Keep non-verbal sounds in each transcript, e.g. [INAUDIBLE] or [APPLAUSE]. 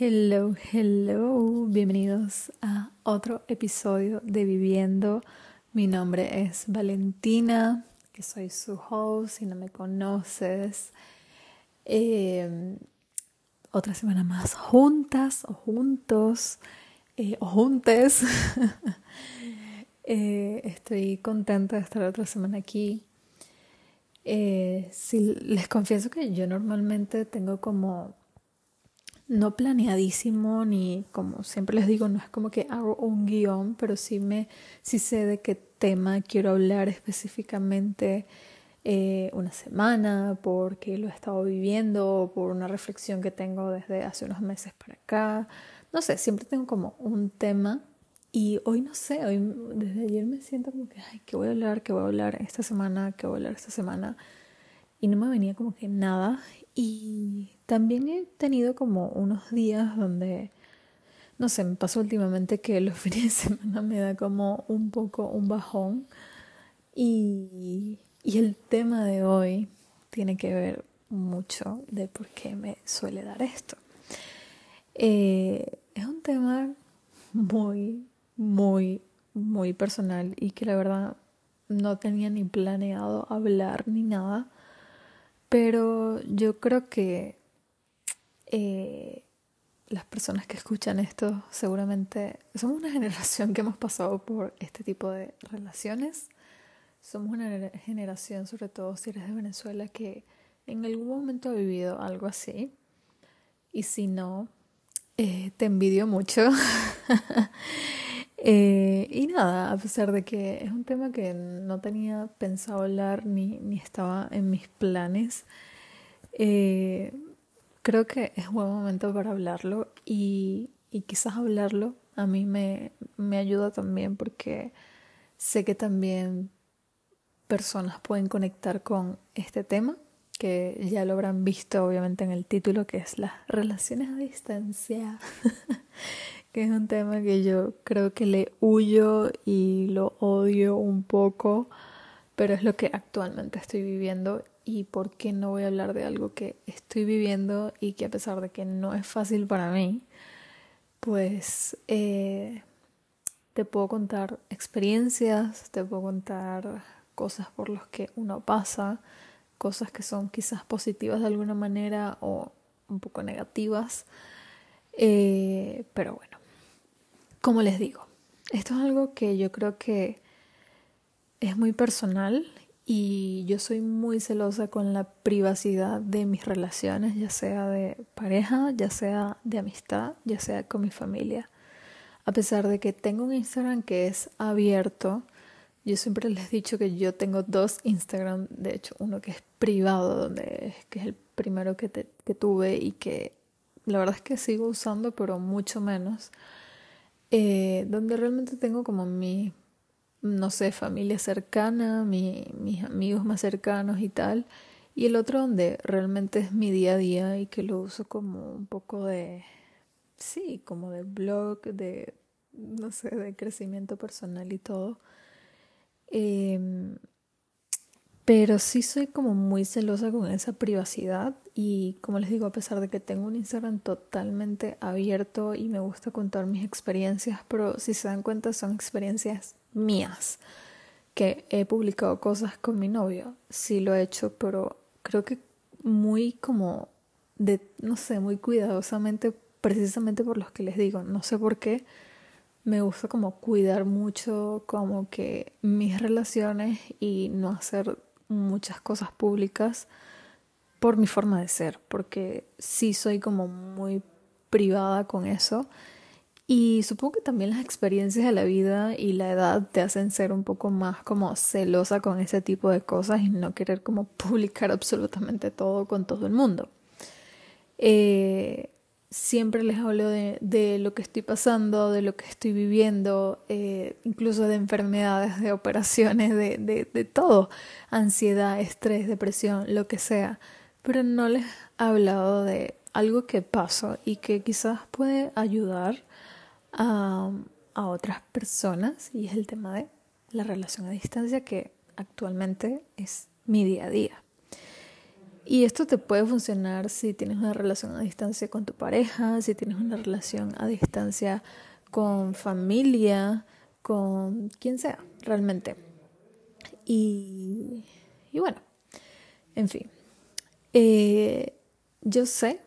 Hello, hello, bienvenidos a otro episodio de Viviendo. Mi nombre es Valentina, que soy su host, si no me conoces. Em, otra semana más juntas o juntos eh, o juntes. [LAUGHS] Eh, estoy contenta de estar otra semana aquí. Eh, si les confieso que yo normalmente tengo como no planeadísimo ni como siempre les digo, no es como que hago un guion, pero sí me sí sé de qué tema quiero hablar específicamente eh, una semana, porque lo he estado viviendo, por una reflexión que tengo desde hace unos meses para acá. No sé, siempre tengo como un tema y hoy no sé, hoy desde ayer me siento como que, ay, ¿qué voy a hablar? ¿Qué voy a hablar esta semana? ¿Qué voy a hablar esta semana? Y no me venía como que nada. Y también he tenido como unos días donde, no sé, me pasó últimamente que los [LAUGHS] fines de semana me da como un poco un bajón. Y, y el tema de hoy tiene que ver mucho de por qué me suele dar esto. Eh, es un tema muy muy, muy personal y que la verdad no tenía ni planeado hablar ni nada. Pero yo creo que eh, las personas que escuchan esto seguramente somos una [LAUGHS] generación que hemos pasado por este tipo de relaciones. Somos una generación, sobre todo si eres de Venezuela, que en algún momento ha vivido algo así. Y si no, eh, te envidio mucho. [LAUGHS] Eh, y nada, a pesar de que es un tema que no tenía pensado hablar ni, ni estaba en mis planes, eh, creo que es buen momento para hablarlo y, y quizás hablarlo a mí me, me ayuda también porque sé que también personas pueden conectar con este tema, que ya lo habrán visto obviamente en el título, que es las relaciones a distancia. [LAUGHS] que es un tema que yo creo que le huyo y lo odio un poco, pero es lo que actualmente estoy viviendo y por qué no voy a hablar de algo que estoy viviendo y que a pesar de que no es fácil para mí, pues eh, te puedo contar experiencias, te puedo contar cosas por las que uno pasa, cosas que son quizás positivas de alguna manera o un poco negativas. Eh, pero bueno, como les digo, esto es algo que yo creo que es muy personal y yo soy muy celosa con la privacidad de mis relaciones, ya sea de pareja, ya sea de amistad, ya sea con mi familia. A pesar de que tengo un Instagram que es abierto, yo siempre les he dicho que yo tengo dos Instagram, de hecho uno que es privado, donde que es el primero que, que tuve y que la verdad es que sigo usando, pero mucho menos eh, donde realmente tengo como mi, no sé, familia cercana, mi, mis amigos más cercanos y tal, y el otro donde realmente es mi día a día y que lo uso como un poco de, sí, como de blog, de, no sé, de crecimiento personal y todo. Eh, pero sí soy como muy celosa con esa privacidad y como les digo, a pesar de que tengo un Instagram totalmente abierto y me gusta contar mis experiencias, pero si se dan cuenta son experiencias mías, que he publicado cosas con mi novio, sí lo he hecho, pero creo que muy como de, no sé, muy cuidadosamente, precisamente por los que les digo, no sé por qué, me gusta como cuidar mucho como que mis relaciones y no hacer muchas cosas públicas por mi forma de ser, porque sí soy como muy privada con eso. Y supongo que también las experiencias de la vida y la edad te hacen ser un poco más como celosa con ese tipo de cosas y no querer como [LAUGHS] publicar absolutamente todo con todo el mundo. Eh, siempre les hablo de, lo que estoy pasando, de lo que estoy viviendo, eh, incluso de enfermedades, de operaciones, de, todo, ansiedad, estrés, depresión, lo que sea, pero no les he hablado de algo que pasó y que quizás puede ayudar a, a otras personas y es el tema de la relación a distancia que actualmente es mi día a día. Y esto te puede funcionar si tienes una relación a distancia con tu pareja, si tienes una relación a distancia con familia, con quien sea, realmente. Y, y bueno, en fin. Eh, yo sé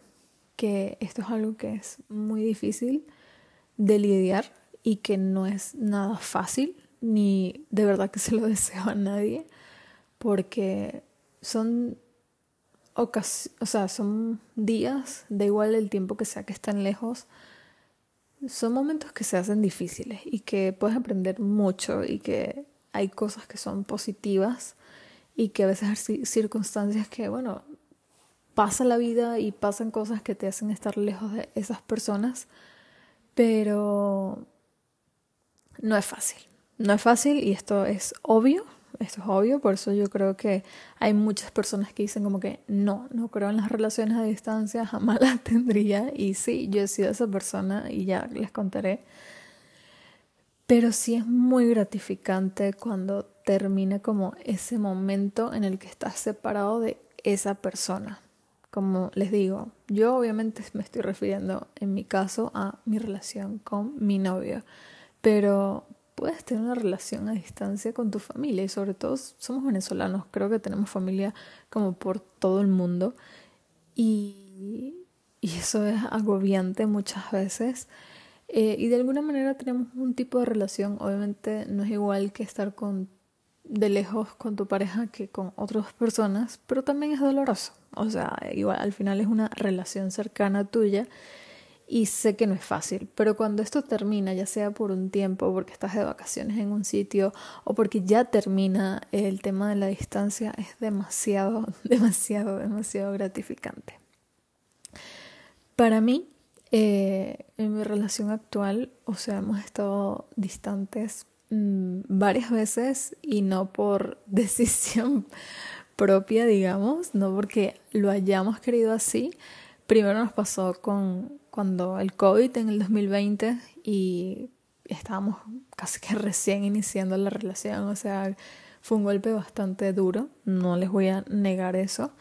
que esto es algo que es muy difícil de lidiar y que no es nada fácil, ni de verdad que se lo [LAUGHS] deseo a nadie, porque son o sea, son días, da igual el tiempo que sea que estén lejos, son momentos que se hacen difíciles y que puedes aprender mucho y que hay cosas que son positivas y que a veces hay circunstancias que, bueno, pasa la vida y pasan cosas que te hacen estar lejos de esas personas, pero no es fácil. No es fácil y esto es obvio, esto es obvio, por eso yo creo que hay muchas personas que dicen como que no, no creo en las relaciones a distancia, jamás las [LAUGHS] tendría. Y sí, yo he sido esa persona y ya les contaré. Pero sí es muy gratificante cuando termina como ese momento en el que estás separado de esa persona. Como les digo, yo obviamente me estoy refiriendo en mi caso a mi relación con mi novio, pero puedes tener una relación a distancia con tu familia y sobre todo somos venezolanos, creo que tenemos familia como por todo el mundo y, y eso es agobiante muchas veces. Eh, y de alguna manera tenemos un tipo de relación, obviamente no es igual que estar con de lejos con tu pareja que con otras personas, pero también es doloroso. O sea, igual al final es una relación cercana tuya y sé que no es fácil, pero cuando esto termina, ya sea por un tiempo, porque estás de vacaciones en un sitio o porque ya termina el tema de la distancia, es demasiado, [LAUGHS] demasiado, demasiado gratificante. Para mí, eh, en mi relación actual, o sea, hemos estado distantes mm, varias veces y no por [LAUGHS] decisión propia, digamos, no porque lo hayamos querido así. Primero nos pasó con cuando el COVID en el 2020 y estábamos casi que [LAUGHS] recién iniciando la relación, o sea, fue un golpe bastante duro, no les voy a negar eso,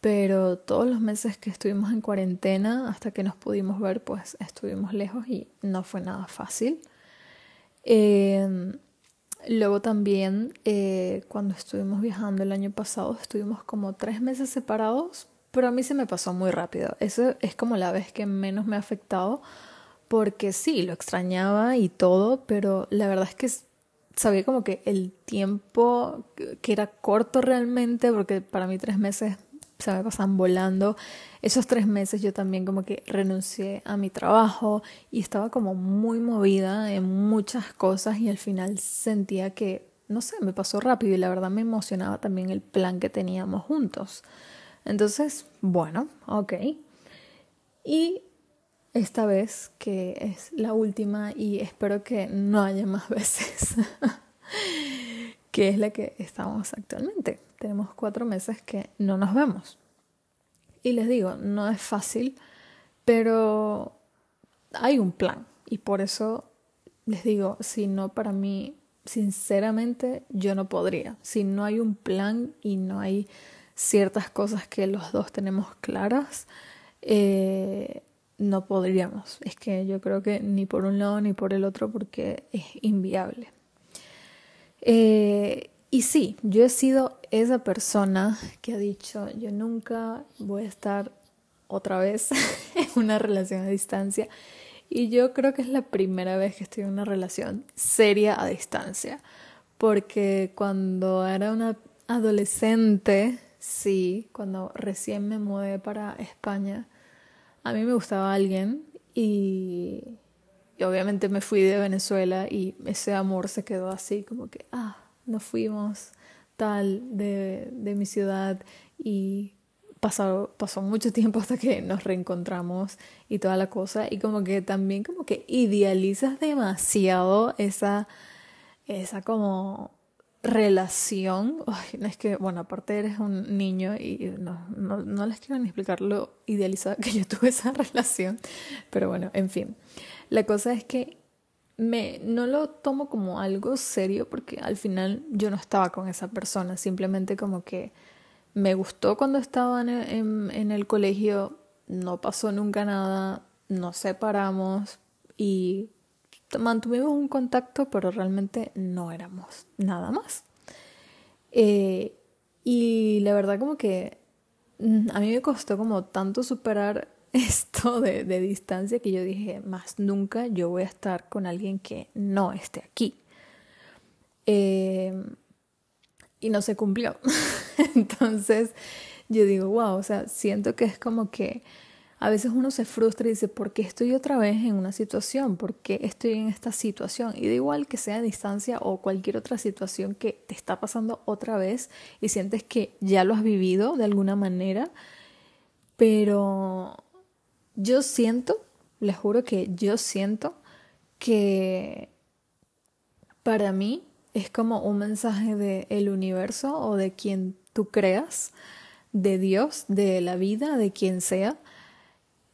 pero todos los meses que estuvimos en cuarentena hasta que nos pudimos ver, pues estuvimos lejos y no fue nada fácil. Em, luego también, eh, cuando estuvimos viajando el año pasado, estuvimos como tres meses separados, pero a mí se me pasó muy rápido. Eso es como la vez que menos me ha afectado, porque sí, lo extrañaba y todo, pero la verdad es que sabía como que el tiempo que era corto realmente, porque para mí tres meses se me pasan volando. Esos tres meses yo también como que renuncié a mi trabajo y estaba como muy movida en muchas cosas y al final sentía que, no sé, me pasó rápido y la verdad me emocionaba también el plan que teníamos juntos. Entonces, bueno, ok. Y esta vez, que es la última y espero que no haya más [LAUGHS] veces, que es la que estamos actualmente. Tenemos cuatro meses que no nos vemos. Y les digo, no es fácil, pero hay un plan. Y por eso les digo, si no para mí, sinceramente, yo no podría. Si no hay un plan y no hay ciertas cosas que los dos tenemos claras, eh, no podríamos. Es que yo creo que ni por un lado ni por el otro porque es inviable. Eh, y sí, yo he sido esa persona que ha dicho, yo nunca voy a estar otra vez [LAUGHS] en una relación a distancia. Y yo creo que es la primera vez que estoy en una relación seria a distancia. Porque cuando era una adolescente, Sí, cuando recién me mudé para España, a mí me gustaba alguien y, obviamente me fui de Venezuela y ese amor se quedó así, como que, ah, nos fuimos tal de, de mi ciudad y pasó, pasó mucho tiempo hasta que nos reencontramos y toda la cosa y como que también como que idealizas demasiado esa, esa como relación, no es que, bueno, aparte eres un niño y no, no, no, les quiero ni explicar lo idealizada que yo [LAUGHS] tuve esa relación, pero bueno, en fin, la cosa es que me, no lo tomo como algo serio porque al final yo no estaba con esa persona, simplemente como que me gustó cuando estaba en, en el colegio, no pasó nunca nada, nos separamos y mantuvimos un contacto, pero realmente no éramos nada más. Eh, y la verdad como que mm, a mí me costó como tanto superar [LAUGHS] esto de, distancia que yo dije, más nunca yo voy a estar con alguien que no esté aquí. Em, y no se cumplió. [LAUGHS] Entonces yo digo, wow, o sea, siento que es como que a veces uno se frustra y dice, ¿por qué estoy otra vez en una situación? ¿Por qué estoy en esta situación? Y da igual que sea a distancia o cualquier otra situación que te está pasando otra vez y sientes que ya lo has vivido de alguna manera, pero yo siento, les juro que yo siento que para mí es como un mensaje del el universo o de quien tú creas, de Dios, de la vida, de quien sea,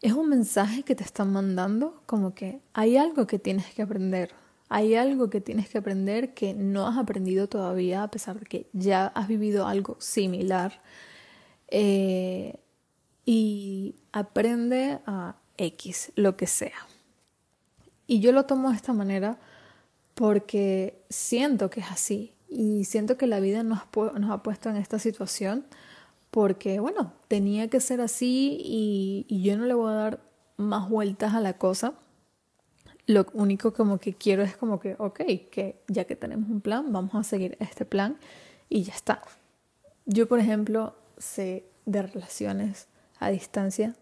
es un mensaje que te están mandando como que hay algo que tienes que aprender, hay algo que tienes que aprender que no has aprendido todavía a pesar de que ya has vivido algo similar. Eh, y aprende a X, lo que sea. Y yo lo tomo de esta manera porque siento que es así y siento que la vida nos, nos ha puesto en esta situación porque, bueno, tenía que ser así y, yo no le voy a dar más vueltas a la cosa. Lo único como que quiero es como que, ok, que ya que tenemos un plan, vamos a seguir este plan y ya está. Yo, por ejemplo, sé de relaciones a distancia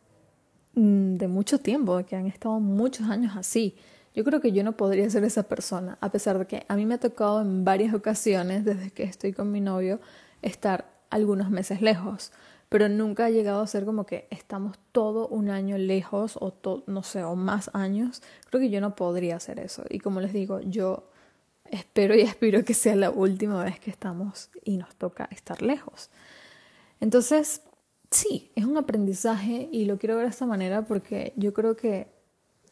mm, de mucho tiempo, que han estado muchos años así. Yo creo que yo no podría ser esa persona, a pesar de que a mí me ha tocado en varias ocasiones, desde que estoy con mi novio, estar algunos meses lejos, pero nunca ha llegado a ser como que estamos todo un año lejos o no sé, o más años. Creo que yo no podría hacer eso. Y como les digo, yo espero y [LAUGHS] aspiro que sea la última vez que estamos y nos toca estar lejos. Entonces, sí, es un aprendizaje y lo quiero ver de esta manera porque yo creo que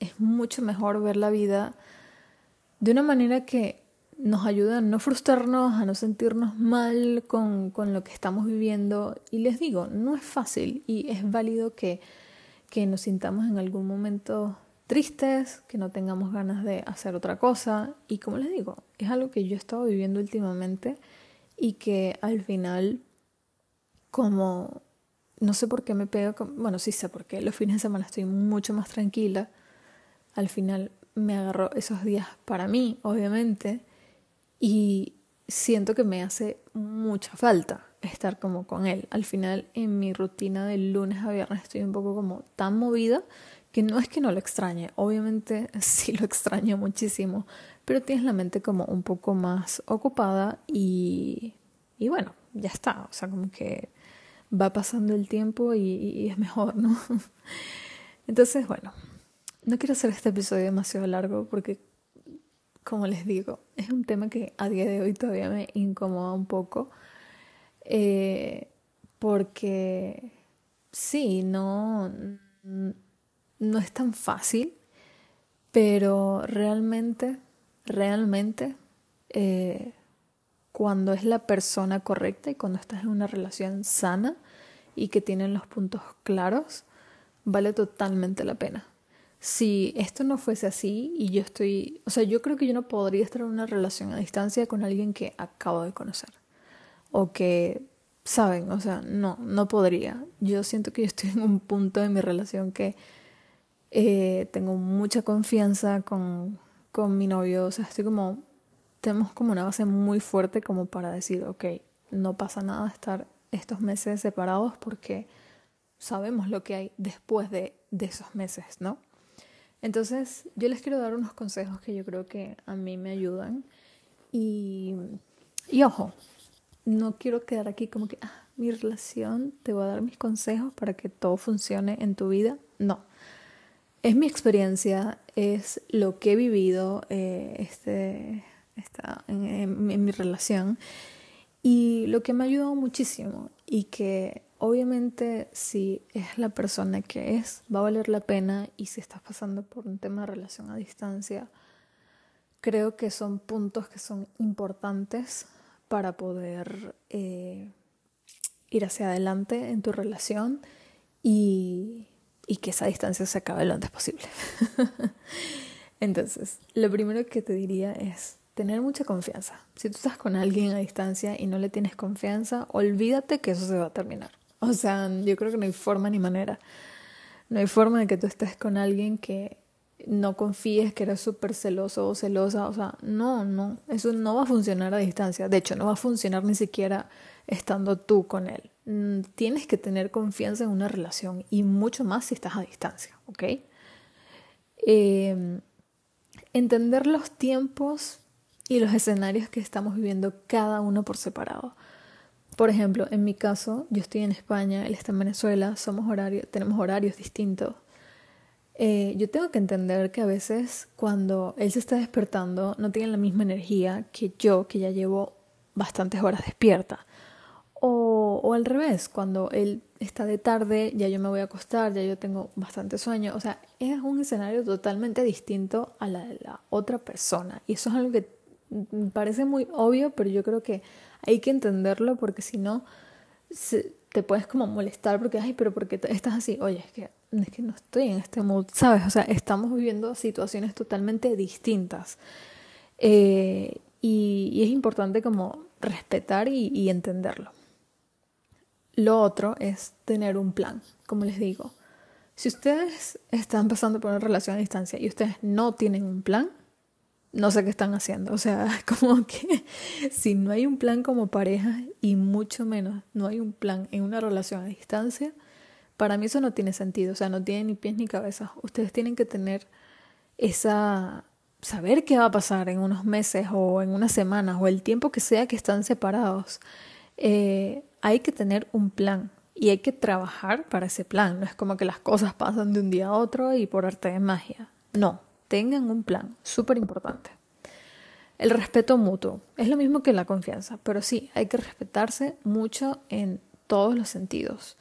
es mucho mejor ver la vida de una manera que nos ayuda a no frustrarnos, a no sentirnos mal con, con, lo que estamos viviendo. Y les digo, no es fácil y es válido que, que nos sintamos en algún momento tristes, que no tengamos ganas de hacer otra cosa. Y como les digo, es algo que yo he estado viviendo últimamente y que al final, como no sé por qué me pego, bueno, sí sé por qué, los fines de semana estoy mucho más tranquila. Al final me agarro esos días para mí, obviamente y siento que me hace mucha falta estar como con él. Al final en mi rutina de lunes a viernes estoy un poco como tan movida que no es que no lo extrañe, obviamente [LAUGHS] sí lo extraño muchísimo, pero tienes la mente como un poco más ocupada y, y bueno, ya está, o sea, como que va pasando el tiempo y, y es mejor, ¿no? [LAUGHS] Entonces, bueno, no quiero hacer este episodio demasiado largo porque como les digo, es un tema que a día de hoy todavía me incomoda un poco. Eh, porque sí, no, no es tan fácil, pero realmente, realmente, eh, cuando es la persona correcta y cuando estás en una relación sana y que tienen los puntos claros, vale totalmente la pena si esto no fuese así y yo estoy, o sea, yo creo que yo no podría estar en una relación a distancia con alguien que acabo de conocer o que saben, o sea, no, no podría. Yo siento que yo estoy en un punto de mi relación que eh, tengo mucha confianza con, con mi novio, o sea, estoy como, tenemos como una base muy fuerte como para decir, ok, no pasa nada estar estos meses separados porque sabemos lo que hay después de, de esos meses, ¿no? Entonces, yo les quiero dar unos consejos que yo creo que a mí me ayudan. Y, y ojo, no quiero quedar aquí como que, ah, mi relación, te voy a dar mis consejos para que todo funcione en tu vida. No. Es mi experiencia, es lo que he vivido eh, este, en mi relación y lo que me ha ayudado muchísimo y que Obviamente, si es la persona que es, va a valer la pena y si estás pasando por un tema de relación a distancia, creo que son puntos que son importantes para poder eh, ir hacia adelante en tu relación y, y que esa distancia se acabe lo antes posible. [LAUGHS] Entonces, lo primero que te diría es tener mucha confianza. Si tú estás con alguien a distancia y no le tienes confianza, olvídate que eso se va a terminar. O sea, yo creo que no hay forma ni manera. No hay forma de que tú estés con alguien que no confíes, que eres súper celoso o celosa. O sea, no, no, eso no va a funcionar a distancia. De hecho, no va a funcionar ni siquiera estando tú con él. Mm, tienes que tener confianza en una relación y mucho más si estás a distancia, ¿ok? Eh, entender los tiempos y los escenarios que estamos viviendo cada uno por separado. Por ejemplo, en mi caso, yo estoy en España, él está en Venezuela, somos horarios, tenemos horarios distintos. Eh, yo tengo que entender que a veces cuando él se está despertando no tiene la misma energía que yo, que ya llevo bastantes horas despierta. O, o, al revés, cuando él está de tarde, ya yo me voy a acostar, ya yo tengo bastante sueño. O sea, es un escenario totalmente distinto a la de la otra persona. Y eso es algo que me parece muy obvio, pero yo creo que hay que entenderlo porque si no, te puedes como molestar porque, ay, pero ¿por qué estás así? Oye, es que, es que no estoy en este mood, ¿sabes? O sea, estamos viviendo situaciones totalmente distintas. Eh, y, es importante como respetar y entenderlo. Lo otro es tener un plan, como les digo. Si ustedes están pasando por una relación a distancia y ustedes no tienen un plan, no sé qué están haciendo. O sea, [LAUGHS] como que si no hay un plan como pareja y mucho menos no hay un plan en una relación a distancia, para mí eso no tiene sentido. O sea, no tiene ni pies ni cabeza. Ustedes tienen que tener esa... saber qué va a pasar en unos meses o en unas semanas o el tiempo que sea que están separados. Eh, hay que tener un plan y hay que trabajar para ese plan. No es como que las cosas pasan de un día a otro y por arte de magia. No, tengan un plan, súper importante. El respeto mutuo es lo mismo que la confianza, pero sí, hay que respetarse mucho en todos los sentidos.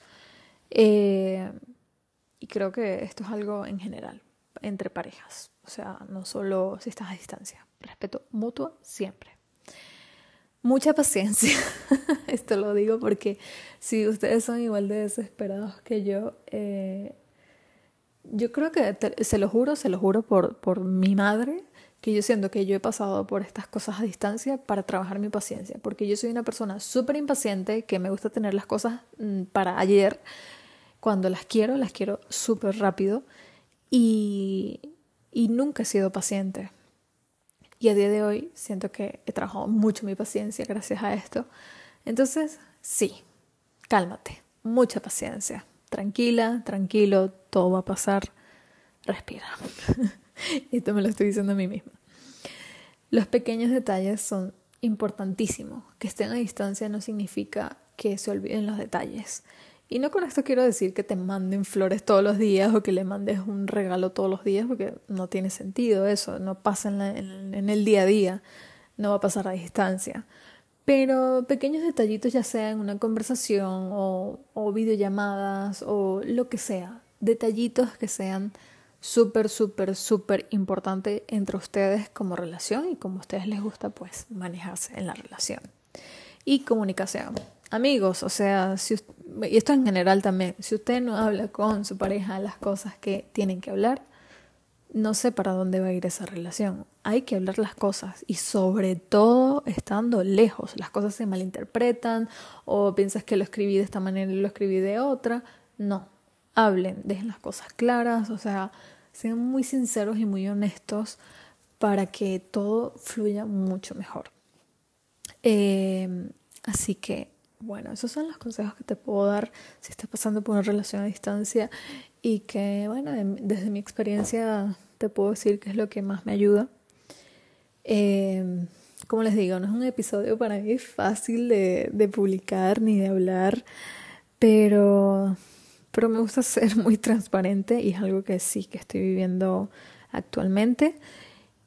Eh, y creo que esto es algo en general, entre parejas, o sea, no solo si estás a distancia. Respeto mutuo siempre mucha paciencia. [LAUGHS] Esto lo digo porque si ustedes son igual de desesperados que yo, eh, yo creo que se lo juro, se lo juro por, por mi madre, que yo siento que yo he pasado por estas cosas a distancia para trabajar mi paciencia, porque yo soy una persona súper impaciente, que me gusta tener las cosas mm, para ayer, cuando las quiero, las quiero súper rápido, y, y nunca he sido paciente. Y a día de hoy siento que he trabajado mucho mi paciencia gracias a esto. Entonces, sí, cálmate, mucha paciencia. Tranquila, tranquilo, todo va a pasar. Respira. [LAUGHS] Esto me lo estoy diciendo a mí misma. Los pequeños detalles son importantísimos. Que estén a distancia no significa que se olviden los detalles. Y no con esto quiero decir que te manden flores todos los días o que le mandes un regalo todos los días, porque no tiene sentido eso, no pasa en, en, el día a día, no va a pasar a distancia. Pero pequeños detallitos, ya sea una conversación o, o videollamadas o lo que sea, detallitos que sean súper, súper, súper importante entre ustedes como relación y como a ustedes les gusta pues manejarse en la relación. Y comunicación. Amigos, o sea, si y esto en general también, si usted no habla con su pareja las cosas que tienen que hablar, no sé para dónde va a ir esa relación. Hay que hablar las cosas y sobre todo estando lejos. Las cosas se malinterpretan o piensas que lo escribí de esta manera y lo escribí de otra. No, hablen, dejen las cosas claras, o sea, sean muy sinceros y muy honestos para que todo fluya mucho mejor. Eh, así que bueno, esos son los consejos que te puedo dar si estás pasando por una relación a distancia y que, bueno, desde mi experiencia te puedo decir que es lo que más me ayuda. Eh, como les digo, no es un episodio para mí fácil de, de publicar ni de hablar, pero, pero me gusta [LAUGHS] ser muy transparente y es algo que sí, que estoy viviendo actualmente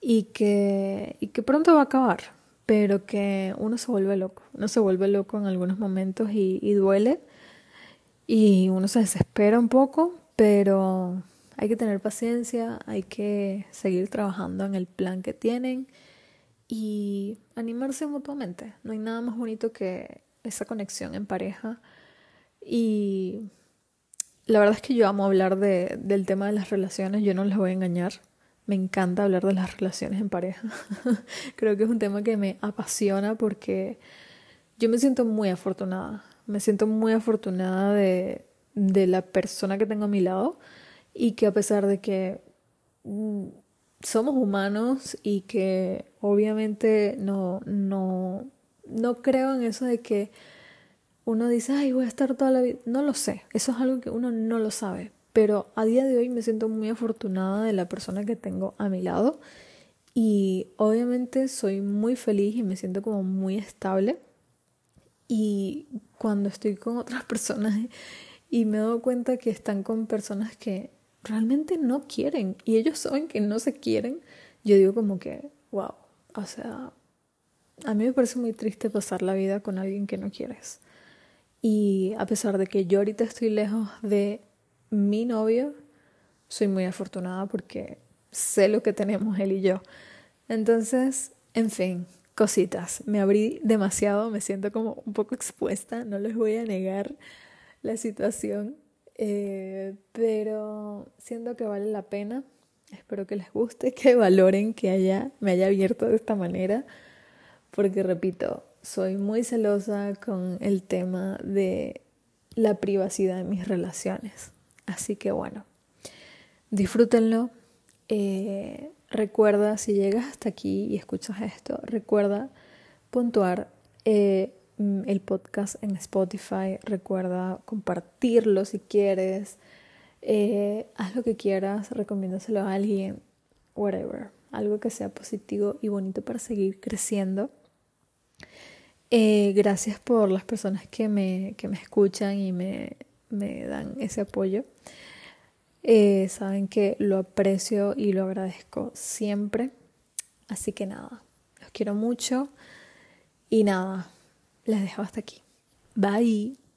y que, y que pronto va a acabar pero que uno se vuelve loco, uno se vuelve loco en algunos momentos y duele y uno se desespera un poco, pero hay que tener paciencia, hay que seguir trabajando en el plan que tienen y animarse mutuamente. No hay nada más bonito que esa conexión en pareja Y la verdad es que yo amo hablar de, del tema de las relaciones, yo no les voy a engañar. Me encanta hablar de las relaciones en pareja. [LAUGHS] Creo que es un tema que me apasiona porque yo me siento muy afortunada. Me siento muy afortunada de, de la persona que tengo a mi lado y que a pesar de que mm, somos humanos y que obviamente no, no, no creo en eso de que uno dice, ay, voy a estar toda la vida. No lo sé, eso es algo que uno no lo sabe. Pero a día de hoy me siento muy afortunada de la persona que tengo a mi lado. Y obviamente soy muy feliz y me siento como muy estable. Y cuando estoy con otras [LAUGHS] personas y me doy cuenta que están con personas que realmente no quieren y ellos saben que no se quieren, yo digo como que, wow, o sea, a mí me parece muy triste pasar la vida con alguien que no quieres. Y a pesar de que yo ahorita estoy lejos de mi novio, soy muy afortunada porque sé lo que tenemos él y yo. Entonces, en fin, cositas. Me abrí demasiado, me siento como un poco expuesta, no les voy a negar la situación, eh, pero siento que vale la pena. Espero que les guste, [LAUGHS] que valoren que haya, me haya abierto de esta manera, porque repito, soy muy celosa con el tema de la privacidad de mis relaciones. Así que bueno, disfrútenlo. Eh, recuerda, si llegas hasta aquí y escuchas esto, recuerda puntuar eh, el podcast en Spotify. Recuerda compartirlo si quieres. Eh, haz lo que quieras, recomiéndaselo a alguien, whatever. Algo que sea positivo y bonito para seguir creciendo. Eh, gracias por las personas que me, que me escuchan y me, me dan ese apoyo. Eh, saben que lo aprecio y lo agradezco siempre. Así que nada, los quiero mucho y nada, les dejo hasta aquí. Bye.